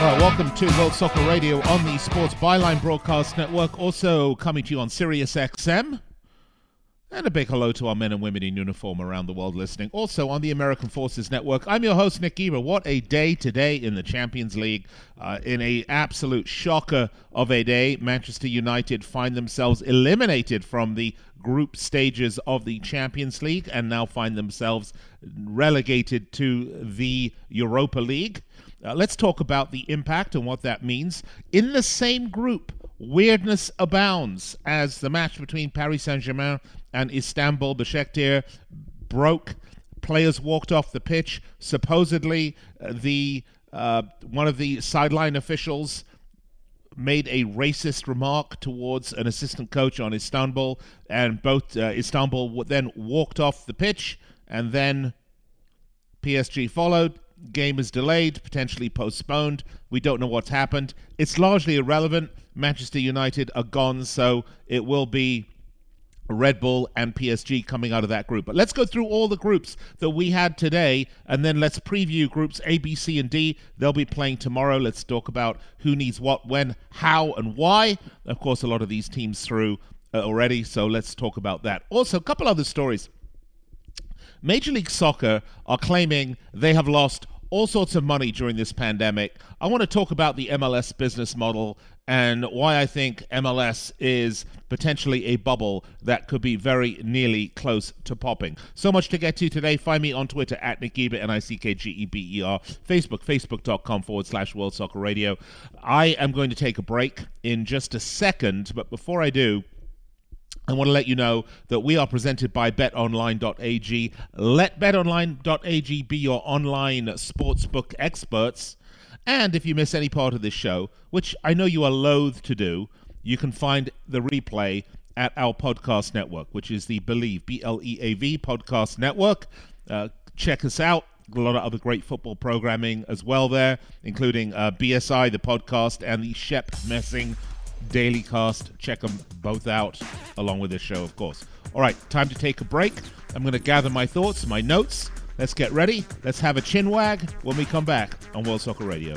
Welcome to World Soccer Radio on the Sports Byline Broadcast Network, also coming to you on Sirius XM. And a big hello to our men and women in uniform around the world listening. Also on the American Forces Network, I'm your host, Nick Geber. What a day today in the Champions League. Uh, in a absolute shocker of a day, Manchester United find themselves eliminated from the group stages of the Champions League and now find themselves relegated to the Europa League. Uh, let's talk about the impact and what that means. In the same group, weirdness abounds as the match between Paris Saint Germain and Istanbul Başakşehir broke. Players walked off the pitch. Supposedly, uh, the uh, one of the sideline officials made a racist remark towards an assistant coach on Istanbul, and both uh, Istanbul then walked off the pitch, and then PSG followed. Game is delayed, potentially postponed. We don't know what's happened. It's largely irrelevant. Manchester United are gone, so it will be Red Bull and PSG coming out of that group. But let's go through all the groups that we had today, and then let's preview groups A, B, C, and D. They'll be playing tomorrow. Let's talk about who needs what, when, how, and why. Of course, a lot of these teams through uh, already, so let's talk about that. Also, a couple other stories. Major League Soccer are claiming they have lost all sorts of money during this pandemic. I want to talk about the MLS business model and why I think MLS is potentially a bubble that could be very nearly close to popping. So much to get to today. Find me on Twitter at Nick Geber, N-I-C-K-G-E-B-E-R, Facebook, facebook.com forward slash World Soccer Radio. I am going to take a break in just a second, but before I do, I want to let you know that we are presented by betonline.ag. Let betonline.ag be your online sportsbook experts. And if you miss any part of this show, which I know you are loath to do, you can find the replay at our podcast network, which is the Bleav, B L E A V podcast network. Uh, check us out. A lot of other great football programming as well there, including uh, BSI, the podcast, and the Shep Messing daily cast. Check them both out, along with this show, of course. All right, time to take a break. I'm going to gather my thoughts, my notes. Let's get ready. Let's have a chin wag when we come back on World Soccer Radio.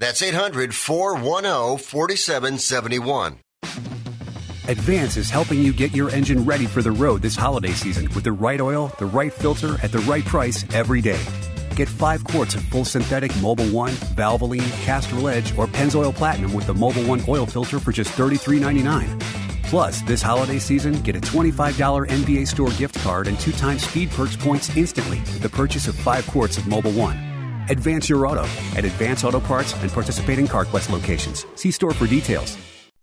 That's 800 410 4771. Advance is helping you get your engine ready for the road this holiday season with the right oil, the right filter, at the right price every day. Get five quarts of full synthetic Mobil 1, Valvoline, Castrol Edge, or Pennzoil Platinum with the Mobil 1 oil filter for just $33.99. Plus, this holiday season, get a $25 NBA store gift card and two times Speed Perks points instantly with the purchase of five quarts of Mobil 1. Advance your auto at Advance Auto Parts and participating CarQuest locations. See store for details.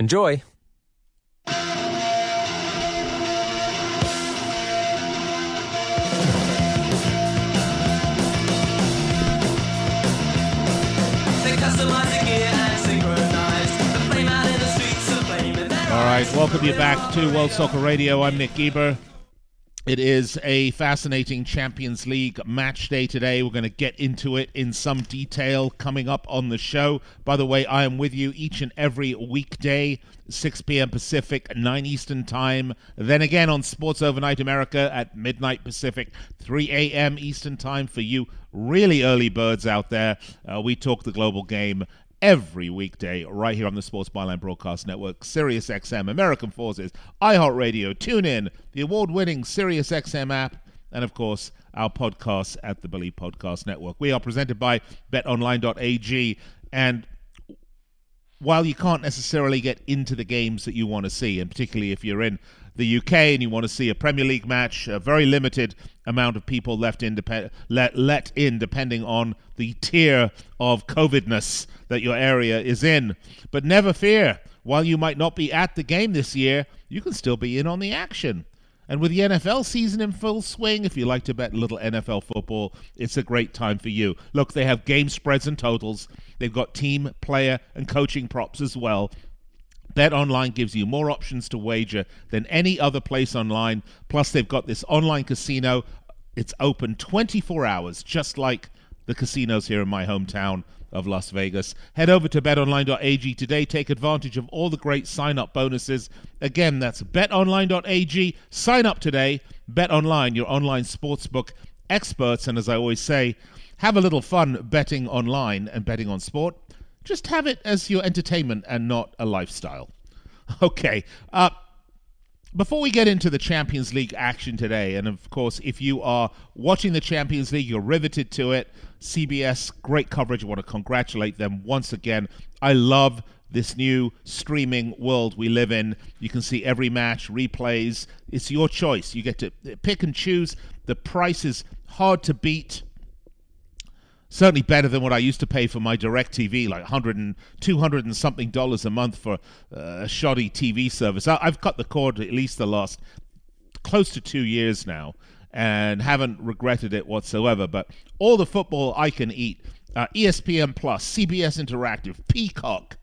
Enjoy! All right, welcome you back to World Soccer Radio. I'm Nick Geber. It is a fascinating Champions League match day today. We're going to get into it in some detail coming up on the show. By the way, I am with you each and every weekday, 6 p.m. Pacific, 9 Eastern Time. Then again on Sports Overnight America at midnight Pacific, 3 a.m. Eastern Time for you really early birds out there. Uh, we talk the global game every weekday right here on the Sports Byline Broadcast Network, Sirius XM, American Forces, iHeartRadio, TuneIn, the award-winning Sirius XM app, and of course our podcasts at the Bleav Podcast Network. We are presented by BetOnline.ag, and while you can't necessarily get into the games that you want to see, and particularly if you're in the UK and you want to see a Premier League match, a very limited amount of people left in let, let in depending on the tier of COVIDness that your area is in. But never fear, while you might not be at the game this year, you can still be in on the action. And with the NFL season in full swing, if you like to bet a little NFL football, it's a great time for you. Look, they have game spreads and totals. They've got team, player, and coaching props as well. Bet Online gives you more options to wager than any other place online. Plus, they've got this online casino. It's open 24 hours, just like the casinos here in my hometown of Las Vegas. Head over to betonline.ag today. Take advantage of all the great sign up bonuses. Again, that's betonline.ag. Sign up today. Bet Online, your online sportsbook experts. And as I always say, have a little fun betting online and betting on sport. Just have it as your entertainment and not a lifestyle. Okay. Uh, before we get into the Champions League action today, and of course, if you are watching the Champions League, you're riveted to it. CBS, great coverage. I want to congratulate them once again. I love this new streaming world we live in. You can see every match, replays. It's your choice. You get to pick and choose. The price is hard to beat certainly better than what I used to pay for my DirecTV, like 100 and 200 and something dollars a month for uh, a shoddy TV service. I, have cut the cord at least the last close to two years now and haven't regretted it whatsoever. But all the football I can eat uh, ESPN Plus, CBS Interactive, Peacock,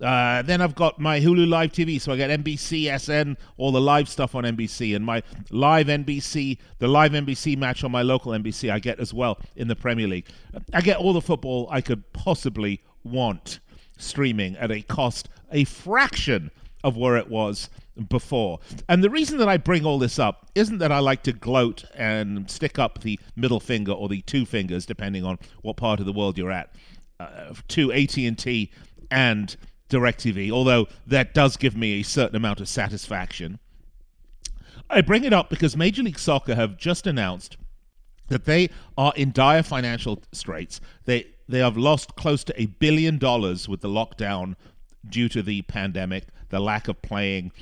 uh, then I've got my Hulu Live TV, so I get NBC, SN, all the live stuff on NBC, and my live NBC, the live NBC match on my local NBC, I get as well in the Premier League. I get all the football I could possibly want streaming at a cost a fraction of where it was before. And the reason that I bring all this up isn't that I like to gloat and stick up the middle finger or the two fingers, depending on what part of the world you're at. uh, to AT&T and DirecTV, although that does give me a certain amount of satisfaction. I bring it up because Major League Soccer have just announced that they are in dire financial straits. They they have lost close to a billion dollars with the lockdown due to the pandemic, the lack of playing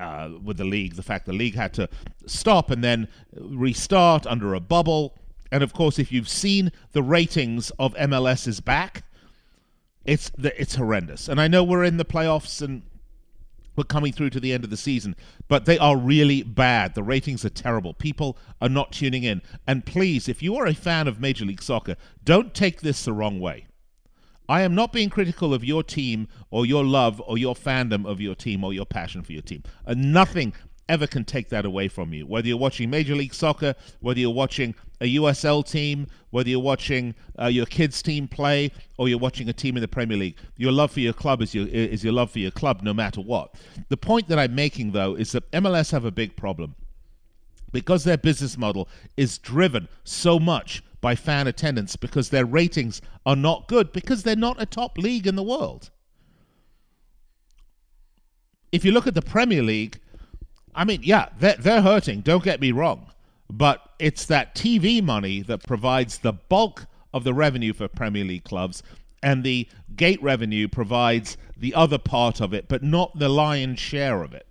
uh, with the league, the fact the league had to stop and then restart under a bubble. And of course, if you've seen the ratings of MLS is back, it's it's horrendous. And I know we're in the playoffs and we're coming through to the end of the season, but they are really bad. The ratings are terrible. People are not tuning in. And please, if you are a fan of Major League Soccer, don't take this the wrong way. I am not being critical of your team or your love or your fandom of your team or your passion for your team. And nothing ever can take that away from you. Whether you're watching Major League Soccer, whether you're watching a USL team, whether you're watching uh, your kids' team play, or you're watching a team in the Premier League, your love for your club is your is your love for your club, no matter what. The point that I'm making, though, is that MLS have a big problem because their business model is driven so much by fan attendance because their ratings are not good because they're not a top league in the world. If you look at the Premier League, I mean, yeah, they're, they're hurting, don't get me wrong, but it's that TV money that provides the bulk of the revenue for Premier League clubs, and the gate revenue provides the other part of it, but not the lion's share of it.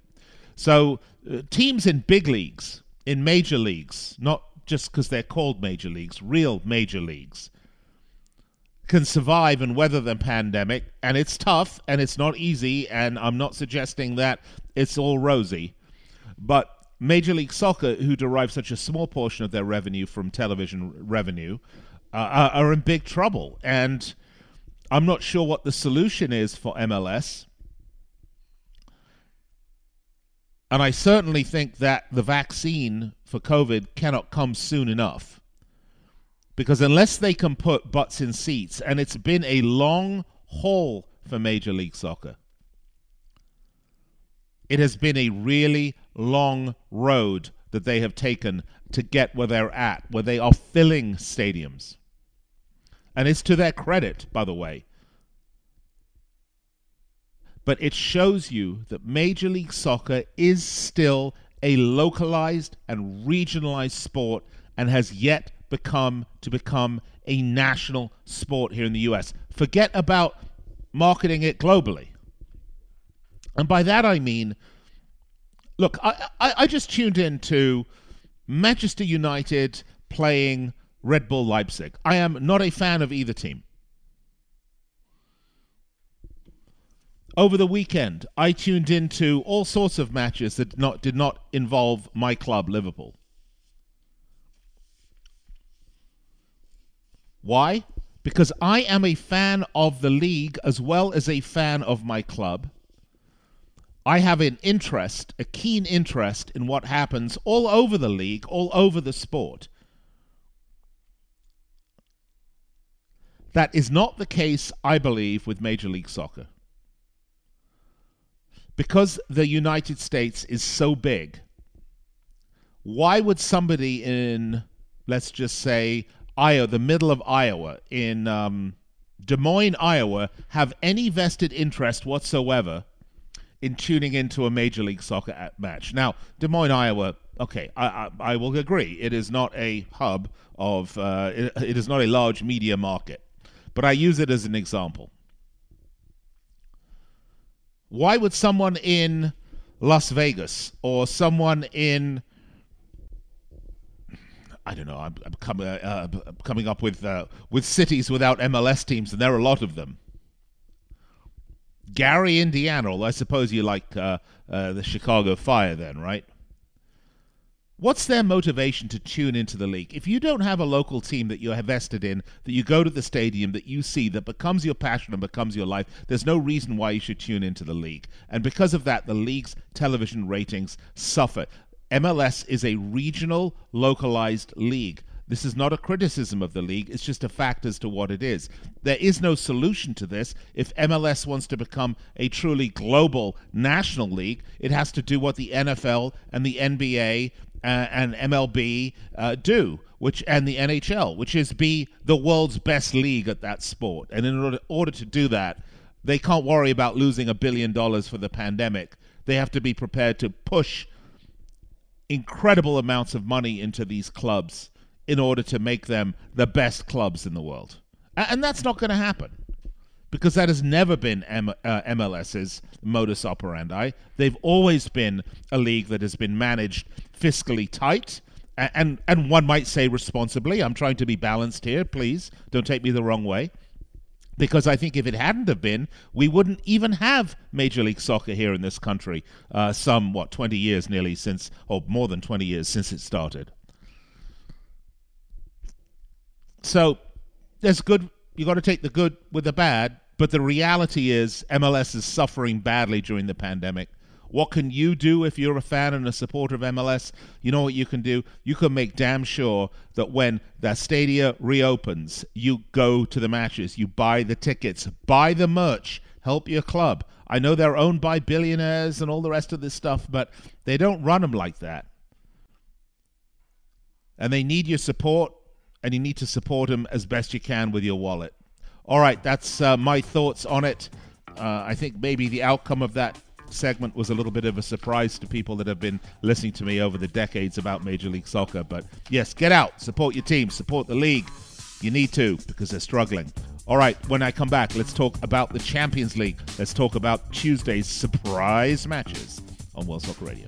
So, uh, teams in big leagues, in major leagues, not just because they're called major leagues, real major leagues, can survive and weather the pandemic. And it's tough and it's not easy. And I'm not suggesting that it's all rosy. But Major League Soccer, who derive such a small portion of their revenue from television revenue, uh, are in big trouble. And I'm not sure what the solution is for MLS. And I certainly think that the vaccine for COVID cannot come soon enough. Because unless they can put butts in seats, and it's been a long haul for Major League Soccer, it has been a really long road that they have taken to get where they're at, where they are filling stadiums. And it's to their credit, by the way, but it shows you that Major League Soccer is still a localized and regionalized sport and has yet become to become a national sport here in the US. Forget about marketing it globally. And by that I mean, look, I, I, I just tuned in to Manchester United playing Red Bull Leipzig. I am not a fan of either team. over the weekend, I tuned into all sorts of matches that not, did not involve my club, Liverpool. Why? Because I am a fan of the league as well as a fan of my club. I have an interest, a keen interest in what happens all over the league, all over the sport. That is not the case, I believe, with Major League Soccer because the United States is so big, why would somebody in, let's just say, Iowa, the middle of Iowa, in um, Des Moines, Iowa, have any vested interest whatsoever in tuning into a Major League Soccer match? Now, Des Moines, Iowa, okay, I, I, I will agree, it is not a hub of, uh, it, it is not a large media market, but I use it as an example. Why would someone in Las Vegas or someone in I don't know. I'm, I'm coming uh, uh, coming up with uh, with cities without MLS teams, and there are a lot of them. Gary, Indiana. I suppose you like uh, uh, the Chicago Fire, then, right? What's their motivation to tune into the league? If you don't have a local team that you're vested in, that you go to the stadium, that you see, that becomes your passion and becomes your life, there's no reason why you should tune into the league. And because of that, the league's television ratings suffer. MLS is a regional, localized league. This is not a criticism of the league, it's just a fact as to what it is. There is no solution to this. If MLS wants to become a truly global national league, it has to do what the NFL and the NBA uh, and MLB uh, do, which and the NHL, which is be the world's best league at that sport. And in order, order to do that, they can't worry about losing a billion dollars for the pandemic. They have to be prepared to push incredible amounts of money into these clubs in order to make them the best clubs in the world. And that's not going to happen because that has never been M- uh, MLS's modus operandi. They've always been a league that has been managed fiscally tight. And, and one might say responsibly. I'm trying to be balanced here. Please don't take me the wrong way because I think if it hadn't have been, we wouldn't even have Major League Soccer here in this country. Uh, some what twenty years nearly since, or more than twenty years since it started. So there's good. You got to take the good with the bad, but the reality is MLS is suffering badly during the pandemic. What can you do if you're a fan and a supporter of MLS? You know what you can do? You can make damn sure that when the stadia reopens, you go to the matches, you buy the tickets, buy the merch, help your club. I know they're owned by billionaires and all the rest of this stuff, but they don't run them like that. And they need your support, and you need to support them as best you can with your wallet. All right, that's uh, my thoughts on it. Uh, I think maybe the outcome of that segment was a little bit of a surprise to people that have been listening to me over the decades about Major League Soccer. But yes, get out, support your team, support the league. You need to because they're struggling. All right, when I come back, let's talk about the Champions League. Let's talk about Tuesday's surprise matches on World Soccer Radio.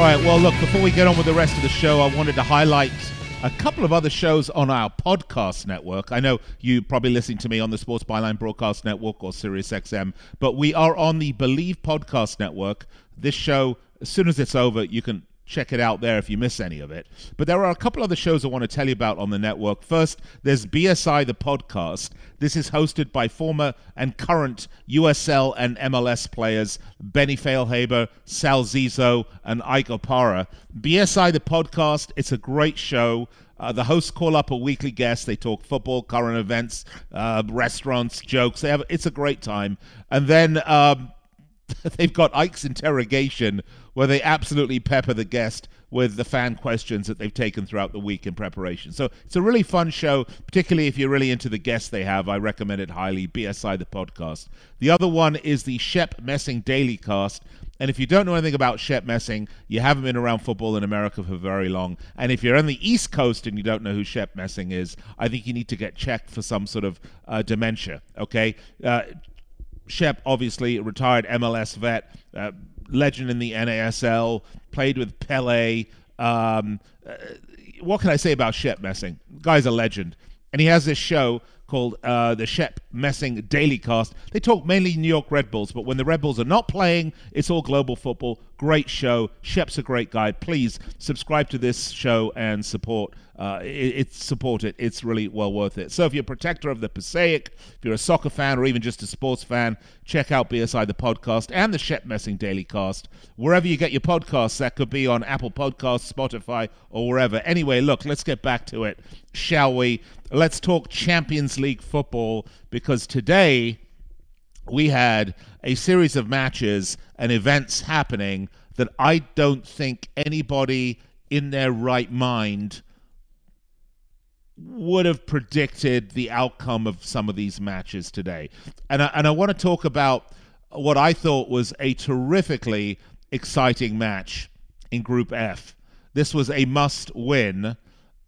All right, well, look, before we get on with the rest of the show, I wanted to highlight a couple of other shows on our podcast network. I know you probably listening to me on the Sports Byline Broadcast Network or SiriusXM, but we are on the Bleav Podcast Network. This show, as soon as it's over, you can check it out there if you miss any of it. But there are a couple other shows I want to tell you about on the network. First, there's BSI the podcast. This is hosted by former and current USL and MLS players Benny Feilhaber, Sal Zizzo, and Ike Opara. BSI the podcast, it's a great show. Uh, the hosts call up a weekly guest. They talk football, current events, uh, restaurants, jokes. Have it's a great time. And then um, they've got Ike's interrogation, where they absolutely pepper the guest with the fan questions that they've taken throughout the week in preparation. So it's a really fun show, particularly if you're really into the guests they have. I recommend it highly. BSI the podcast. The other one is the Shep Messing Daily Cast. And if you don't know anything about Shep Messing, you haven't been around football in America for very long. And if you're on the East Coast and you don't know who Shep Messing is, I think you need to get checked for some sort of uh, dementia. Okay, uh, Shep, obviously retired MLS vet, uh, legend in the NASL, played with Pele. Um, uh, what can I say about Shep Messing? Guy's a legend, and he has this show called uh, the Shep Messing Daily Cast. They talk mainly New York Red Bulls, but when the Red Bulls are not playing, it's all global football. Great show. Shep's a great guy. Please subscribe to this show and support uh, it, it, support it. It's really well worth it. So if you're a protector of the Passaic, if you're a soccer fan or even just a sports fan, check out BSI the podcast and the Shep Messing Daily Cast wherever you get your podcasts. That could be on Apple Podcasts, Spotify, or wherever. Anyway, look, let's get back to it, shall we? Let's talk Champions League football because today we had a series of matches and events happening that I don't think anybody in their right mind would have predicted the outcome of some of these matches today. And I, and I want to talk about what I thought was a terrifically exciting match in Group F. This was a must win.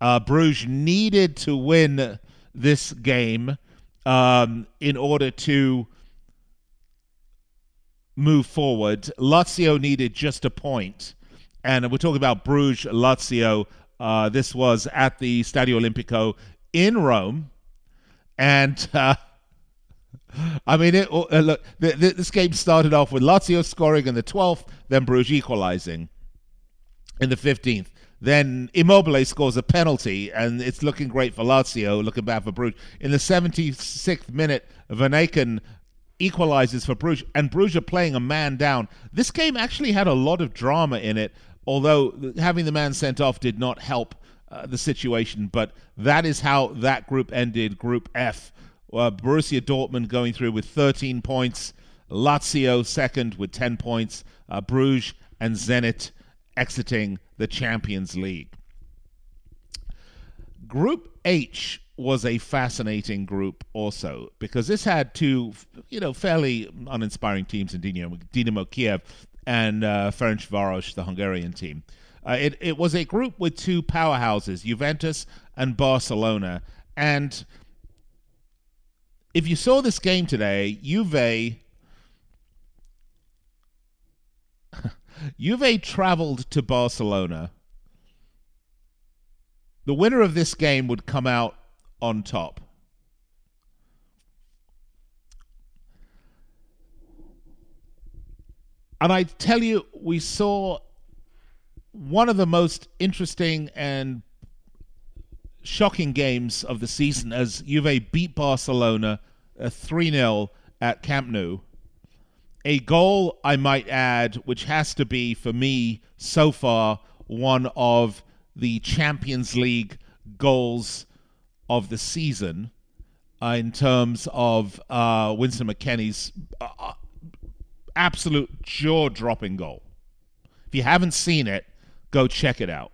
Uh, Bruges needed to win this game um, in order to move forward. Lazio needed just a point. And we're talking about Bruges Lazio uh, this was at the Stadio Olimpico in Rome, and uh, I mean, it, uh, look, this game started off with Lazio scoring in the 12th, then Bruges equalizing in the 15th. Then Immobile scores a penalty, and it's looking great for Lazio, looking bad for Bruges. In the 76th minute, Vanaken equalizes for Bruges, and Bruges are playing a man down. This game actually had a lot of drama in it although having the man sent off did not help uh, the situation. But that is how that group ended. Group F. Uh, Borussia Dortmund going through with 13 points. Lazio second with 10 points. Uh, Bruges and Zenit exiting the Champions League. Group H was a fascinating group also because this had two, you know, fairly uninspiring teams in Dinamo, Dinamo Kiev and uh, Ferencvaros, the Hungarian team. Uh, it, it was a group with two powerhouses, Juventus and Barcelona. And if you saw this game today, Juve. Juve traveled to Barcelona. The winner of this game would come out on top. And I tell you, we saw one of the most interesting and shocking games of the season as Juve beat Barcelona 3 0 at Camp Nou. A goal, I might add, which has to be, for me, so far, one of the Champions League goals of the season uh, in terms of uh, Weston McKennie's uh, absolute jaw dropping goal. If you haven't seen it, go check it out.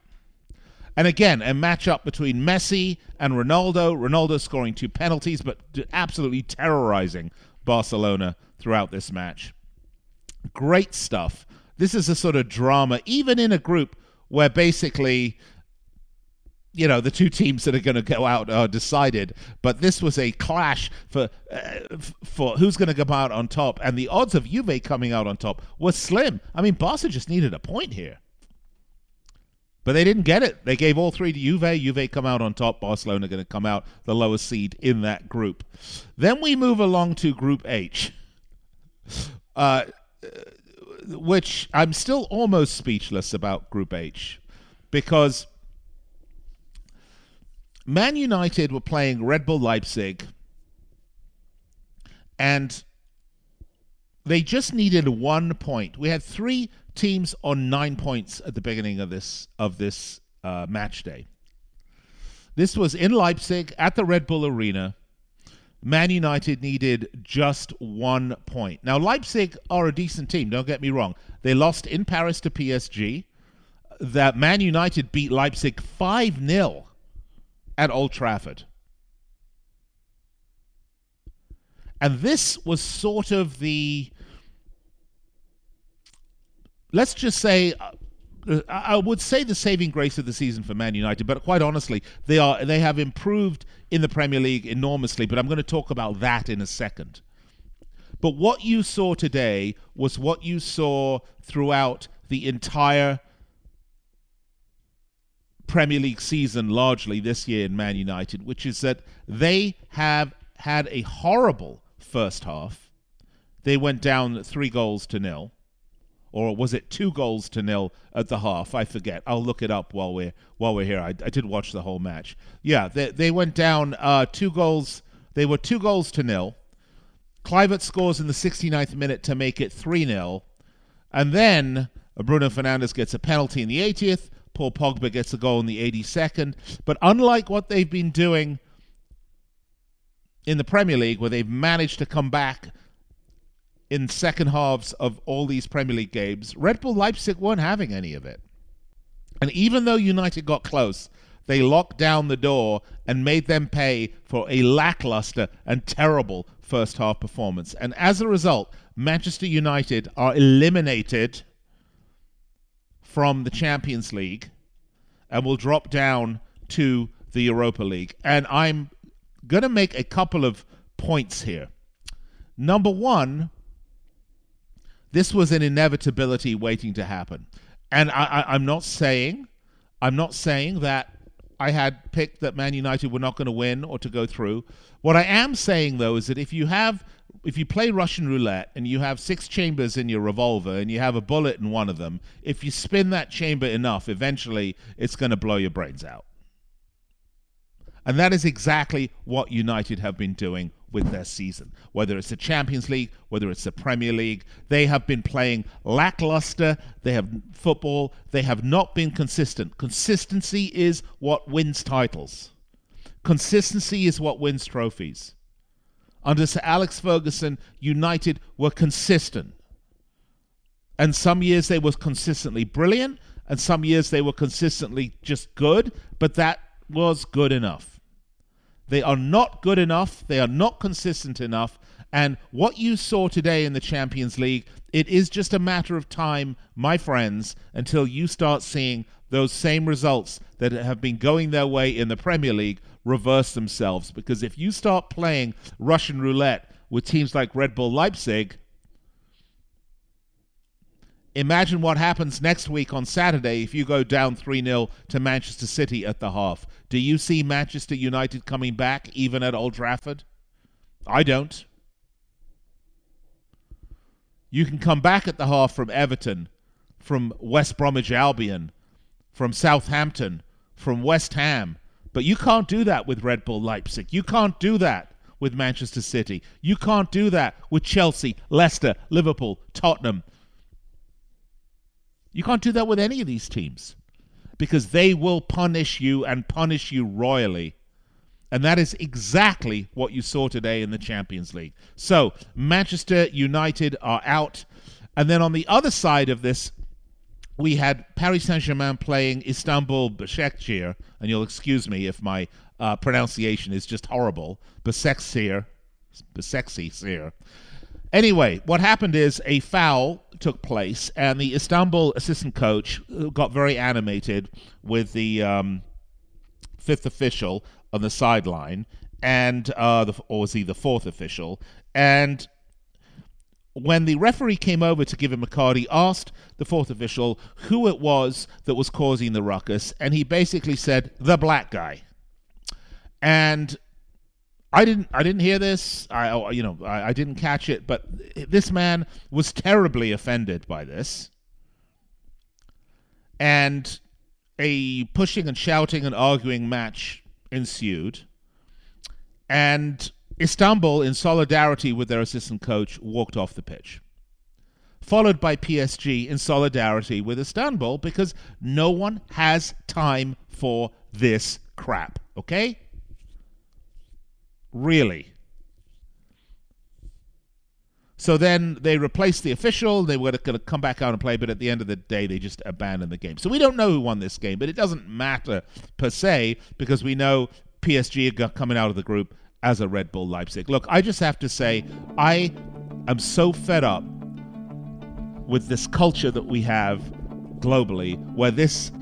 And again, a matchup between Messi and Ronaldo. Ronaldo scoring two penalties, but absolutely terrorizing Barcelona throughout this match. Great stuff. This is a sort of drama, even in a group where basically you know the two teams that are going to go out are decided. But this was a clash for uh, for who's going to come out on top. And the odds of Juve coming out on top was slim. I mean barca just needed a point here. But they didn't get it. They gave all three to Juve. Juve come out on top. Barcelona going to come out the lowest seed in that group. Then we move along to group H. Uh, which I'm still almost speechless about Group H. Because Man United were playing Red Bull Leipzig and they just needed one point. We had three teams on nine points at the beginning of this of this uh, match day. This was in Leipzig at the Red Bull Arena. Man United needed just one point. Now, Leipzig are a decent team, don't get me wrong. They lost in Paris to PSG. That Man United beat Leipzig 5 0 at Old Trafford. And this was sort of the, let's just say, uh, I would say the saving grace of the season for Man United, but quite honestly, they are they have improved in the Premier League enormously. But I'm going to talk about that in a second. But what you saw today was what you saw throughout the entire Premier League season, largely this year in Man United, which is that they have had a horrible first half. They went down three goals to nil or was it two goals to nil at the half? I forget. I'll look it up while we're while we're here. I, I did watch the whole match. Yeah, they they went down uh, two goals. They were two goals to nil. Kluivert scores in the 69th minute to make it 3 0. And then Bruno Fernandes gets a penalty in the 80th. Paul Pogba gets a goal in the 82nd. But unlike what they've been doing in the Premier League, where they've managed to come back in second halves of all these Premier League games, Red Bull Leipzig weren't having any of it. And even though United got close, they locked down the door and made them pay for a lackluster and terrible first half performance. And as a result, Manchester United are eliminated from the Champions League and will drop down to the Europa League. And I'm going to make a couple of points here. Number one, this was an inevitability waiting to happen. And I, am not saying, I'm not saying that I had picked that Man United were not going to win or to go through. What I am saying though is that if you have, if you play Russian roulette and you have six chambers in your revolver and you have a bullet in one of them, if you spin that chamber enough, eventually it's going to blow your brains out. And that is exactly what United have been doing with their season. Whether it's the Champions League, whether it's the Premier League, they have been playing lackluster. They have football. They have not been consistent. Consistency is what wins titles. Consistency is what wins trophies. Under Sir Alex Ferguson, United were consistent. And some years they were consistently brilliant, and some years they were consistently just good, but that was good enough. They are not good enough. They are not consistent enough. And what you saw today in the Champions League, it is just a matter of time, my friends, until you start seeing those same results that have been going their way in the Premier League reverse themselves. Because if you start playing Russian roulette with teams like Red Bull Leipzig, Imagine what happens next week on Saturday if you go down 3 0 to Manchester City at the half. Do you see Manchester United coming back even at Old Trafford? I don't. You can come back at the half from Everton, from West Bromwich Albion, from Southampton, from West Ham, but you can't do that with Red Bull Leipzig. You can't do that with Manchester City. You can't do that with Chelsea, Leicester, Liverpool, Tottenham. You can't do that with any of these teams because they will punish you and punish you royally. And that is exactly what you saw today in the Champions League. So, Manchester United are out. And then on the other side of this we had Paris Saint Germain playing Istanbul Başakşehir, and you'll excuse me if my uh, pronunciation is just horrible. Başakşehir, Başakşehir. Anyway, what happened is a foul took place, and the Istanbul assistant coach got very animated with the um, fifth official on the sideline, and uh, the, or was he the fourth official? And when the referee came over to give him a card, he asked the fourth official who it was that was causing the ruckus, and he basically said the black guy. And I didn't, I didn't hear this. I, oh, you know, I, I didn't catch it. But this man was terribly offended by this, and a pushing and shouting and arguing match ensued. And Istanbul, in solidarity with their assistant coach, walked off the pitch. Followed by PSG in solidarity with Istanbul because no one has time for this crap, okay? Really. So then they replaced the official. They were going to come back out and play, but at the end of the day, they just abandoned the game. So we don't know who won this game, but it doesn't matter per se because we know PSG are coming out of the group as a Red Bull Leipzig. Look, I just have to say, I am so fed up with this culture that we have globally, where this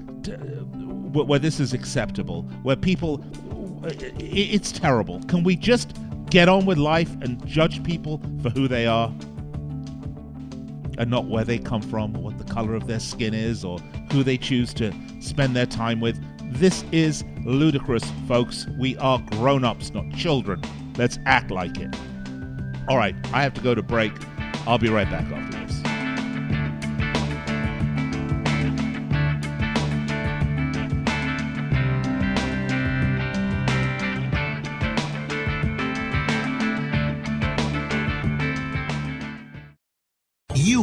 where this is acceptable, where people, it's terrible. Can we just get on with life and judge people for who they are? And not where they come from, or what the color of their skin is, or who they choose to spend their time with. This is ludicrous, folks. We are grown ups, not children. Let's act like it. All right, I have to go to break. I'll be right back after this.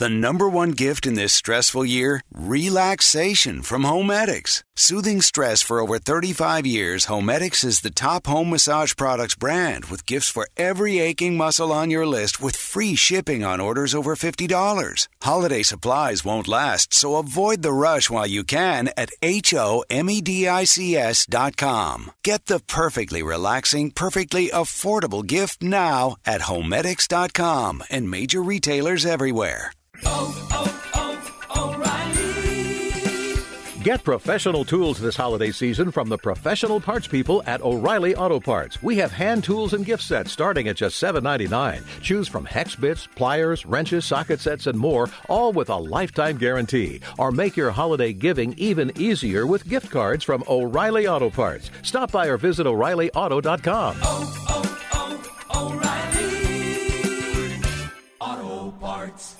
The number one gift in this stressful year? Relaxation from Homedics. Soothing stress for over 35 years, Homedics is the top home massage products brand with gifts for every aching muscle on your list with free shipping on orders over $50. Holiday supplies won't last, so avoid the rush while you can at H-O-M-E-D-I-C-S dot. Get the perfectly relaxing, perfectly affordable gift now at Homedics.com and major retailers everywhere. Get professional tools this holiday season from the professional parts people at O'Reilly Auto Parts. We have hand tools and gift sets starting at just $7.99. Choose from hex bits, pliers, wrenches, socket sets, and more, all with a lifetime guarantee. Or make your holiday giving even easier with gift cards from O'Reilly Auto Parts. Stop by or visit O'ReillyAuto.com. Auto Parts.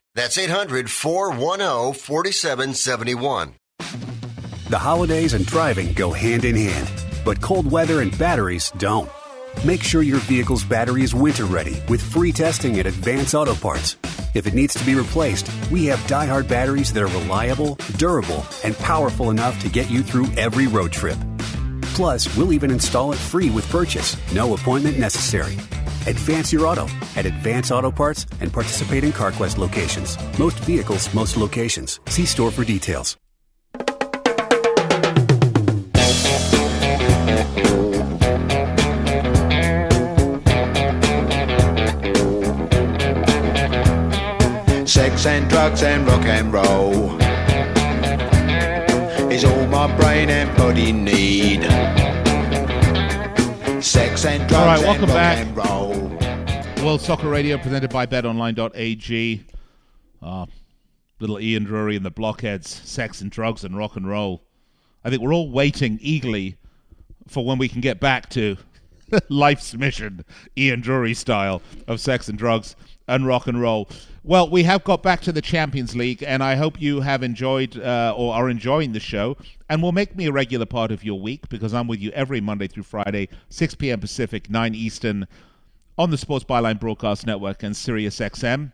That's 800 410 4771. The holidays and driving go hand in hand, but cold weather and batteries don't. Make sure your vehicle's battery is winter ready with free testing at Advance Auto Parts. If it needs to be replaced, we have die-hard batteries that are reliable, durable, and powerful enough to get you through every road trip. Plus, we'll even install it free with purchase. No appointment necessary. Advance your auto at Advance Auto Parts and participating CarQuest locations. Most vehicles, most locations. See store for details. Sex and drugs and rock and roll is all my brain and body need. Sex and drugs All right, welcome and rock back. and roll. World Soccer Radio presented by BetOnline.ag. Uh, little Ian Dury and the Blockheads, sex and drugs and rock and roll. I think we're all waiting eagerly for when we can get back to life's mission, Ian Dury style of sex and drugs and rock and roll. Well, we have got back to the Champions League, and I hope you have enjoyed uh, or are enjoying the show, and will make me a regular part of your week because I'm with you every Monday through Friday, 6 p.m. Pacific, 9 Eastern, on the Sports Byline Broadcast Network and Sirius XM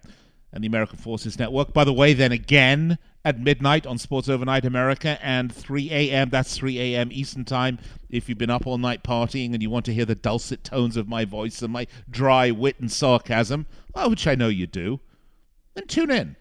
and the American Forces Network. By the way, then again at midnight on Sports Overnight America and 3 a.m. That's 3 a.m. Eastern Time. If you've been up all night partying and you want to hear the dulcet tones of my voice and my dry wit and sarcasm, which I know you do, then tune in.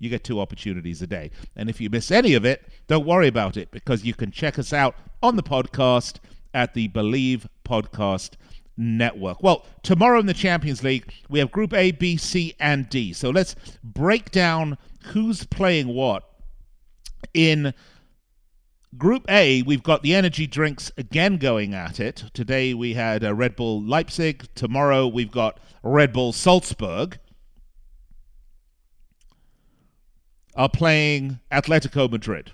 You get two opportunities a day. And if you miss any of it, don't worry about it because you can check us out on the podcast at the Bleav Podcast Network. Well, tomorrow in the Champions League, we have Group A, B, C, and D. So let's break down who's playing what. In Group A, we've got the energy drinks again going at it. Today we had uh, Red Bull Leipzig. Tomorrow we've got Red Bull Salzburg. Are playing Atletico Madrid.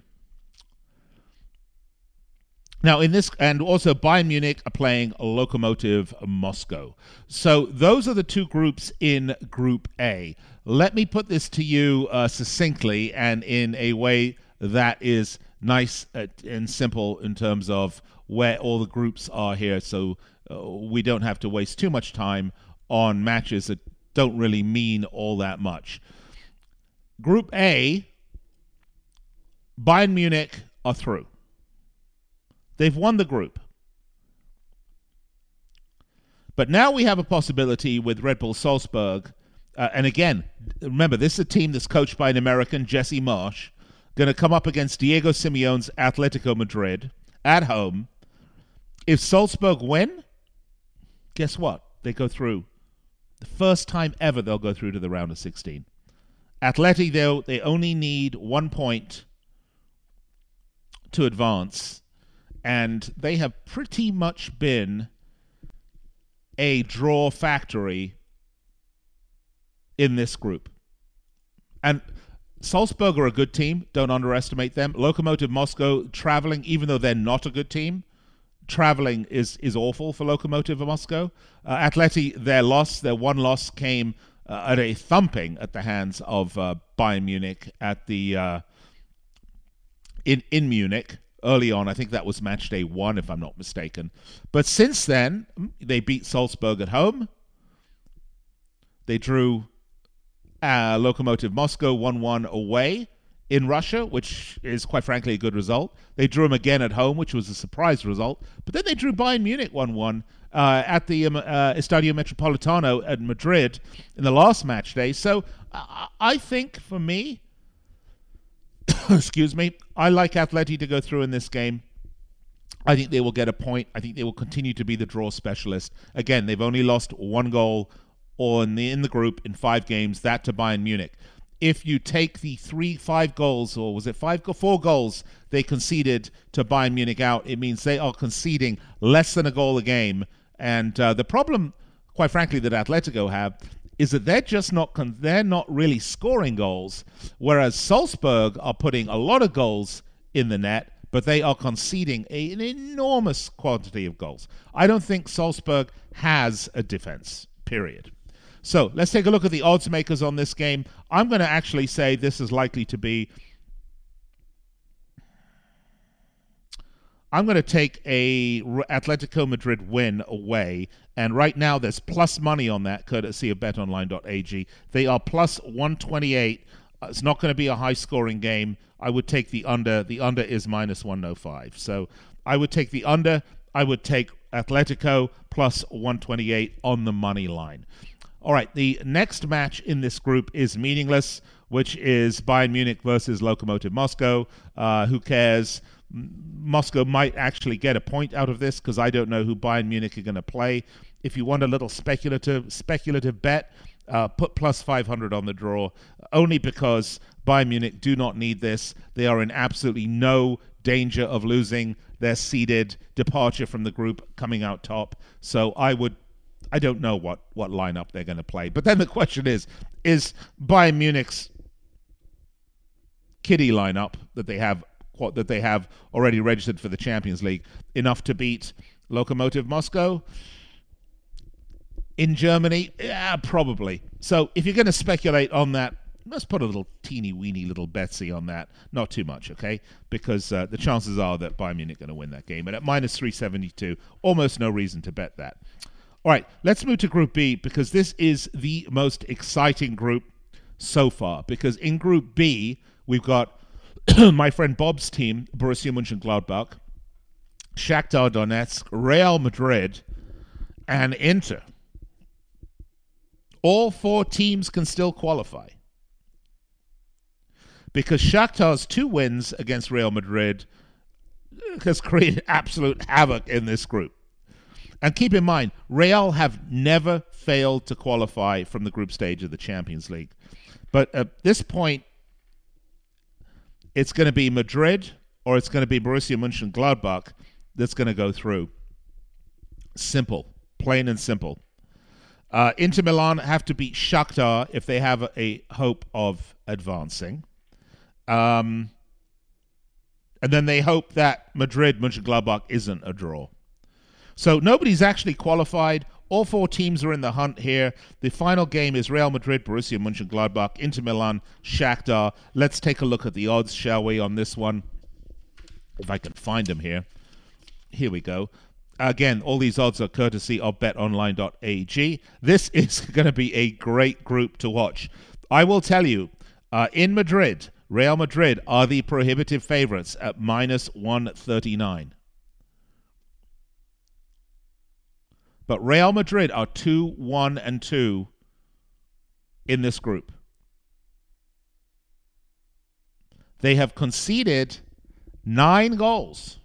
Now, in this, and also Bayern Munich are playing Lokomotiv Moscow. So those are the two groups in Group A. Let me put this to you uh, succinctly and in a way that is nice uh, and simple in terms of where all the groups are here, so uh, we don't have to waste too much time on matches that don't really mean all that much. Group A, Bayern Munich are through. They've won the group. But now we have a possibility with Red Bull Salzburg. Uh, and again, remember, this is a team that's coached by an American, Jesse Marsch, going to come up against Diego Simeone's Atletico Madrid at home. If Salzburg win, guess what? They go through. The first time ever they'll go through to the round of 16. Atleti, though, they only need one point to advance and they have pretty much been a draw factory in this group. And Salzburg are a good team. Don't underestimate them. Lokomotiv Moscow traveling, even though they're not a good team, traveling is is awful for Lokomotiv Moscow. Uh, Atleti, their loss, their one loss came uh, at a thumping at the hands of uh, Bayern Munich at the uh, in in Munich early on. I think that was match day one, if I'm not mistaken. But since then, they beat Salzburg at home. They drew uh, Lokomotiv Moscow 1 1 away in Russia, which is quite frankly a good result. They drew them again at home, which was a surprise result. But then they drew Bayern Munich 1 1 uh, at the um, uh, Estadio Metropolitano at Madrid in the last match day. So I think for me, excuse me, I like Atleti to go through in this game. I think they will get a point. I think they will continue to be the draw specialist. Again, they've only lost one goal on the in the group in five games. That to Bayern Munich. If you take the three, five goals, or was it five, four goals they conceded to Bayern Munich out, it means they are conceding less than a goal a game. And uh, the problem, quite frankly, that Atletico have is that they're just not con- they're not really scoring goals, whereas Salzburg are putting a lot of goals in the net, but they are conceding a, an enormous quantity of goals. I don't think Salzburg has a defense. Period. So let's take a look at the odds makers on this game. I'm going to actually say this is likely to be. I'm going to take a Atletico Madrid win away, and right now there's plus money on that, courtesy of BetOnline.ag. They are plus 128 It's not going to be a high scoring game. I would take the under. The under is minus 105. So I would take the under. I would take Atletico plus 128 on the money line. All right, the next match in this group is meaningless, which is Bayern Munich versus Lokomotiv Moscow. Uh, who cares? Moscow might actually get a point out of this because I don't know who Bayern Munich are going to play. If you want a little speculative speculative bet, uh, put plus 500 on the draw, only because Bayern Munich do not need this. They are in absolutely no danger of losing their seeded departure from the group coming out top. So I would I don't know what what lineup they're going to play. But then the question is is Bayern Munich's kiddie lineup that they have that they have already registered for the Champions League enough to beat Lokomotiv Moscow? In Germany, yeah, probably. So if you're going to speculate on that, let's put a little teeny weeny little Betsy on that. Not too much, okay? Because uh, the chances are that Bayern Munich going to win that game. And at minus 372, almost no reason to bet that. All right, let's move to Group B because this is the most exciting group so far. Because in Group B, we've got my friend Bob's team, Borussia Mönchengladbach, Shakhtar Donetsk, Real Madrid, and Inter. All four teams can still qualify. Because Shakhtar's two wins against Real Madrid has created absolute havoc in this group. And keep in mind, Real have never failed to qualify from the group stage of the Champions League. But at this point, it's going to be Madrid or it's going to be Borussia Mönchengladbach that's going to go through. Simple, plain and simple. Uh, Inter Milan have to beat Shakhtar if they have a, hope of advancing. Um, and then they hope that Madrid Mönchengladbach isn't a draw. So nobody's actually qualified. All four teams are in the hunt here. The final game is Real Madrid, Borussia Mönchengladbach, Inter Milan, Shakhtar. Let's take a look at the odds, shall we, on this one? If I can find them here. Here we go. Again, all these odds are courtesy of betonline.ag. This is going to be a great group to watch. I will tell you, uh, in Madrid, Real Madrid are the prohibitive favorites at minus 139. But Real Madrid are 2 1 and 2 in this group. They have conceded nine goals.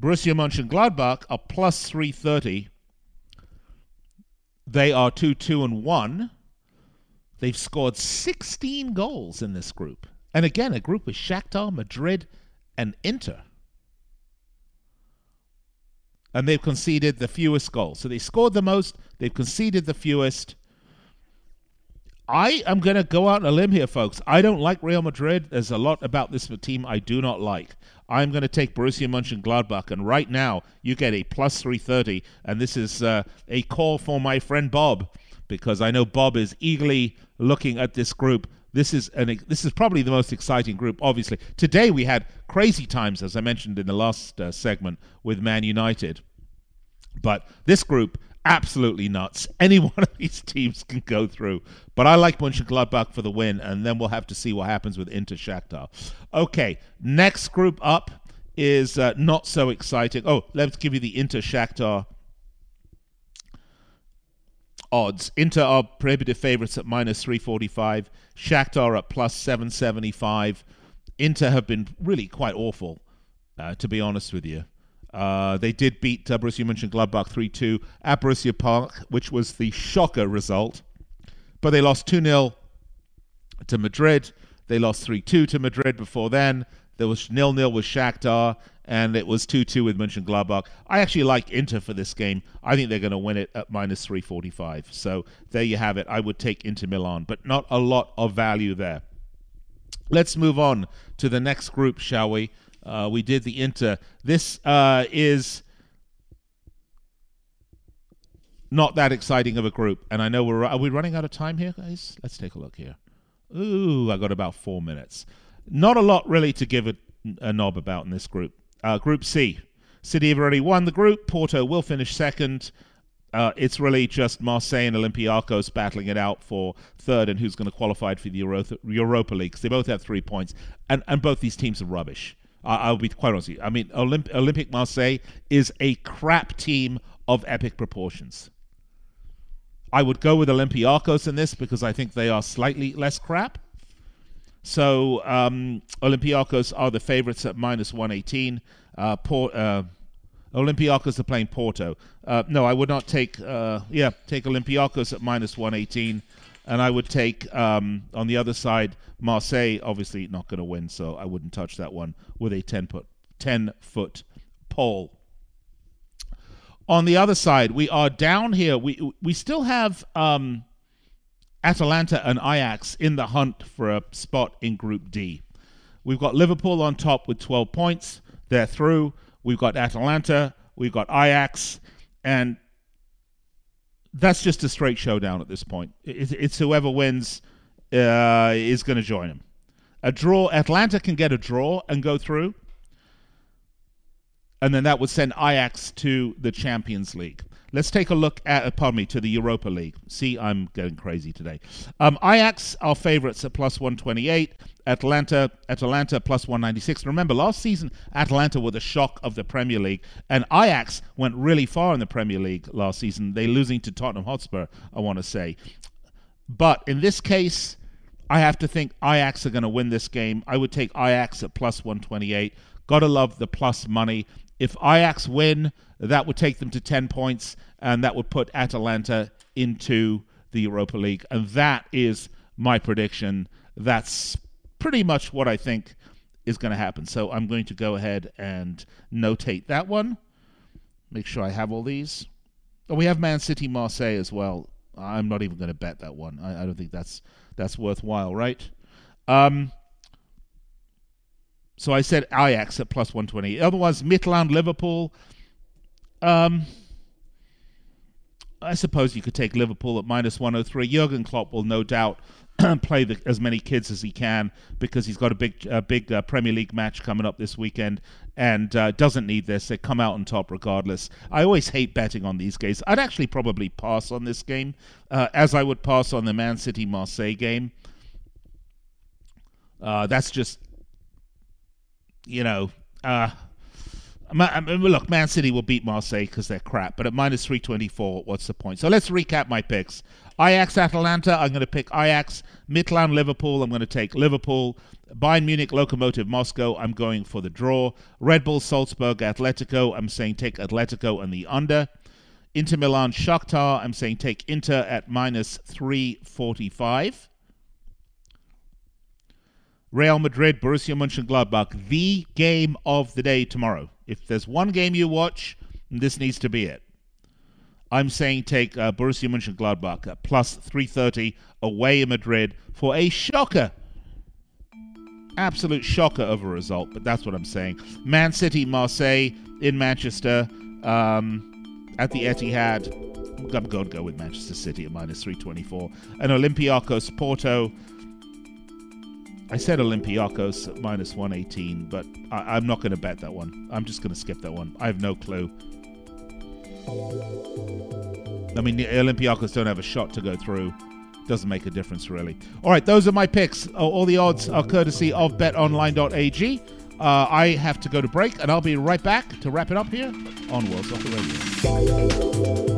Borussia Mönchengladbach are plus 330. They are 2 2 and 1. They've scored 16 goals in this group. And again, a group with Shakhtar, Madrid, and Inter and they've conceded the fewest goals. So they scored the most, they've conceded the fewest. I am going to go out on a limb here, folks. I don't like Real Madrid. There's a lot about this team I do not like. I'm going to take Borussia Mönchengladbach, and right now you get a plus 330, and this is uh, a call for my friend Bob, because I know Bob is eagerly looking at this group this is an this is probably the most exciting group. Obviously, today we had crazy times, as I mentioned in the last uh, segment, with Man United. But this group, absolutely nuts. Any one of these teams can go through. But I like Mönchengladbach for the win, and then we'll have to see what happens with Inter Shakhtar. Okay, next group up is uh, not so exciting. Oh, let's give you the Inter Shakhtar odds. Inter are prohibitive favourites at minus 345. Shakhtar at plus 775. Inter have been really quite awful, uh, to be honest with you. Uh, they did beat uh, Borussia Mönchengladbach 3 2 at Borussia Park, which was the shocker result. But they lost 2 0 to Madrid. They lost 3 2 to Madrid before then. There was nil nil with Shakhtar, and it was 2 2 with Mönchengladbach. I actually like Inter for this game. I think they're going to win it at minus 345. So there you have it. I would take Inter Milan, but not a lot of value there. Let's move on to the next group, shall we? Uh, we did the Inter. This uh, is not that exciting of a group, and I know we're are we running out of time here, guys? Let's take a look here. Ooh, I got about four minutes. Not a lot really to give a, a knob about in this group. Uh, group C. City have already won the group. Porto will finish second. uh, it's really just Marseille and Olympiacos battling it out for third and who's going to qualify for the Euro- Europa League. Because They both have three points, and, and both these teams are rubbish. I, will be quite honest with you. I mean, Olymp- Olympique Marseille is a crap team of epic proportions. I would go with Olympiacos in this because I think they are slightly less crap. So um, Olympiacos are the favorites at minus 118. Uh, Port, uh, Olympiacos are playing Porto. Uh, no, I would not take. Uh, yeah, take Olympiacos at minus 118, and I would take um, on the other side Marseille. Obviously, not going to win, so I wouldn't touch that one with a 10 foot 10 foot pole. On the other side, we are down here. We we still have um, Atalanta and Ajax in the hunt for a spot in Group D. We've got Liverpool on top with 12 points. They're through. We've got Atalanta. We've got Ajax. And that's just a straight showdown at this point. It's, it's whoever wins uh, is going to join them. A draw, Atalanta can get a draw and go through. And then that would send Ajax to the Champions League. Let's take a look at, uh, pardon me, to the Europa League. See, I'm getting crazy today. Um, Ajax are favourites at plus 128. Atalanta, Atalanta plus 196. Remember, last season, Atalanta were the shock of the Premier League, and Ajax went really far in the Premier League last season. They losing to Tottenham Hotspur, I want to say. But in this case, I have to think Ajax are going to win this game. I would take Ajax at plus 128. Gotta love the plus money. If Ajax win, that would take them to 10 points, and that would put Atalanta into the Europa League. And that is my prediction. That's pretty much what I think is going to happen. So I'm going to go ahead and notate that one. Make sure I have all these. Oh, we have Man City Marseille as well. I'm not even going to bet that one. I, I don't think that's that's worthwhile, right? Um, so I said Ajax at plus 120. Otherwise, Midtjylland, Liverpool. Um, I suppose you could take Liverpool at minus 103. Jurgen Klopp will no doubt play the, as many kids as he can because he's got a big, a big uh, Premier League match coming up this weekend and uh, doesn't need this. They come out on top regardless. I always hate betting on these games. I'd actually probably pass on this game uh, as I would pass on the Man City Marseille game. Uh, that's just, you know, uh, look, Man City will beat Marseille because they're crap, but at minus 324, what's the point? So let's recap my picks. Ajax Atalanta, I'm going to pick Ajax. Midtjylland Liverpool, I'm going to take Liverpool. Bayern Munich Lokomotiv Moscow, I'm going for the draw. Red Bull Salzburg Atletico, I'm saying take Atletico and the under. Inter Milan Shakhtar, I'm saying take Inter at minus 345. Real Madrid, Borussia Mönchengladbach, the game of the day tomorrow. If there's one game you watch, this needs to be it. I'm saying take uh, Borussia Mönchengladbach at plus 330 away in Madrid for a shocker. Absolute shocker of a result, but that's what I'm saying. Man City, Marseille in Manchester um, at the Etihad. I'm going to go with Manchester City at minus 324. And Olympiacos, Porto I said Olympiacos minus 118, but I, am not going to bet that one. I'm just going to skip that one. I have no clue. I mean, Olympiacos don't have a shot to go through. Doesn't make a difference, really. All right, those are my picks. All the odds are courtesy of betonline.ag. Uh, I have to go to break, and I'll be right back to wrap it up here on World Soccer Radio.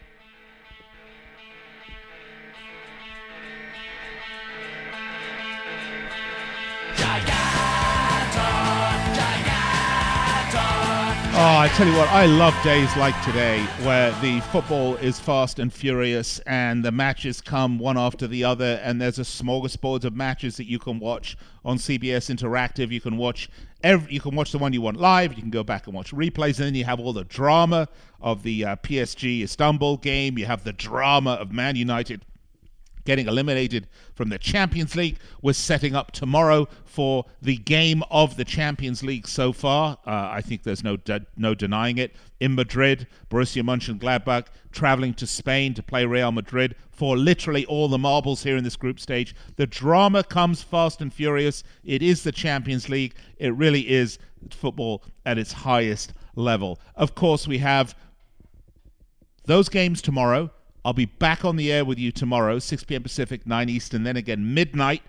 Oh, I tell you what, I love days like today where the football is fast and furious and the matches come one after the other and there's a smorgasbord of matches that you can watch on CBS Interactive. You can watch every, you can watch the one you want live, you can go back and watch replays and then you have all the drama of the uh, PSG Istanbul game, you have the drama of Man United getting eliminated from the Champions League. We're setting up tomorrow for the game of the Champions League so far. Uh, I think there's no de- no denying it. In Madrid, Borussia Mönchengladbach traveling to Spain to play Real Madrid for literally all the marbles here in this group stage. The drama comes fast and furious. It is the Champions League. It really is football at its highest level. Of course, we have those games tomorrow. I'll be back on the air with you tomorrow, 6 p.m. Pacific, 9 Eastern, then again midnight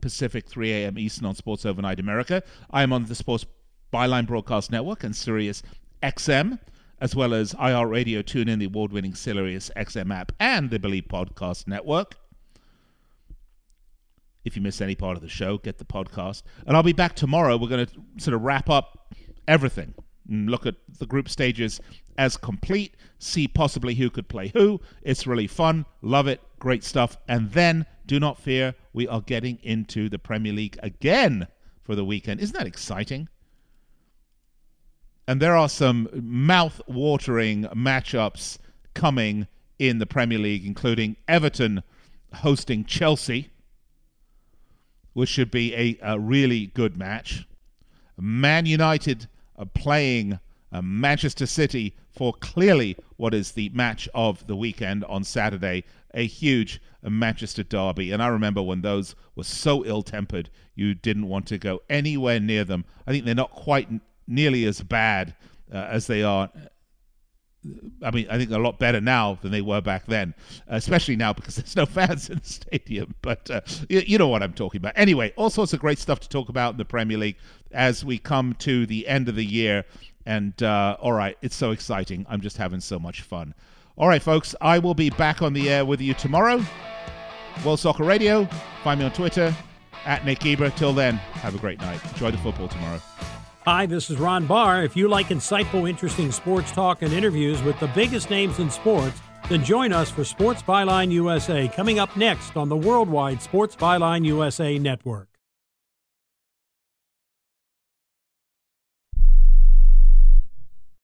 Pacific, 3 a.m. Eastern on Sports Overnight America. I am on the Sports Byline Broadcast Network and Sirius XM, as well as iHeartRadio, tune in the award winning Sirius XM app and the Bleav Podcast Network. If you miss any part of the show, get the podcast. And I'll be back tomorrow. We're going to sort of wrap up everything Mm, look at the group stages as complete, see possibly who could play who. It's really fun. Love it. Great stuff. And then, do not fear, we are getting into the Premier League again for the weekend. Isn't that exciting? And there are some mouth watering matchups coming in the Premier League, including Everton hosting Chelsea, which should be a, a really good match. Man United playing uh, Manchester City for clearly what is the match of the weekend on Saturday, a huge Manchester derby. And I remember when those were so ill tempered, you didn't want to go anywhere near them. I think they're not quite n- nearly as bad uh, as they are I mean, I think a lot better now than they were back then, especially now because there's no fans in the stadium. But uh, you, you, know what I'm talking about. Anyway, all sorts of great stuff to talk about in the Premier League as we come to the end of the year. And uh, all right, it's so exciting. I'm just having so much fun. All right, folks, I will be back on the air with you tomorrow. World Soccer Radio. Find me on Twitter at Nick Eber. Till then, have a great night. Enjoy the football tomorrow. Hi, this is Ron Barr. If you like insightful, interesting sports talk and interviews with the biggest names in sports, then join us for Sports Byline USA coming up next on the worldwide Sports Byline USA network.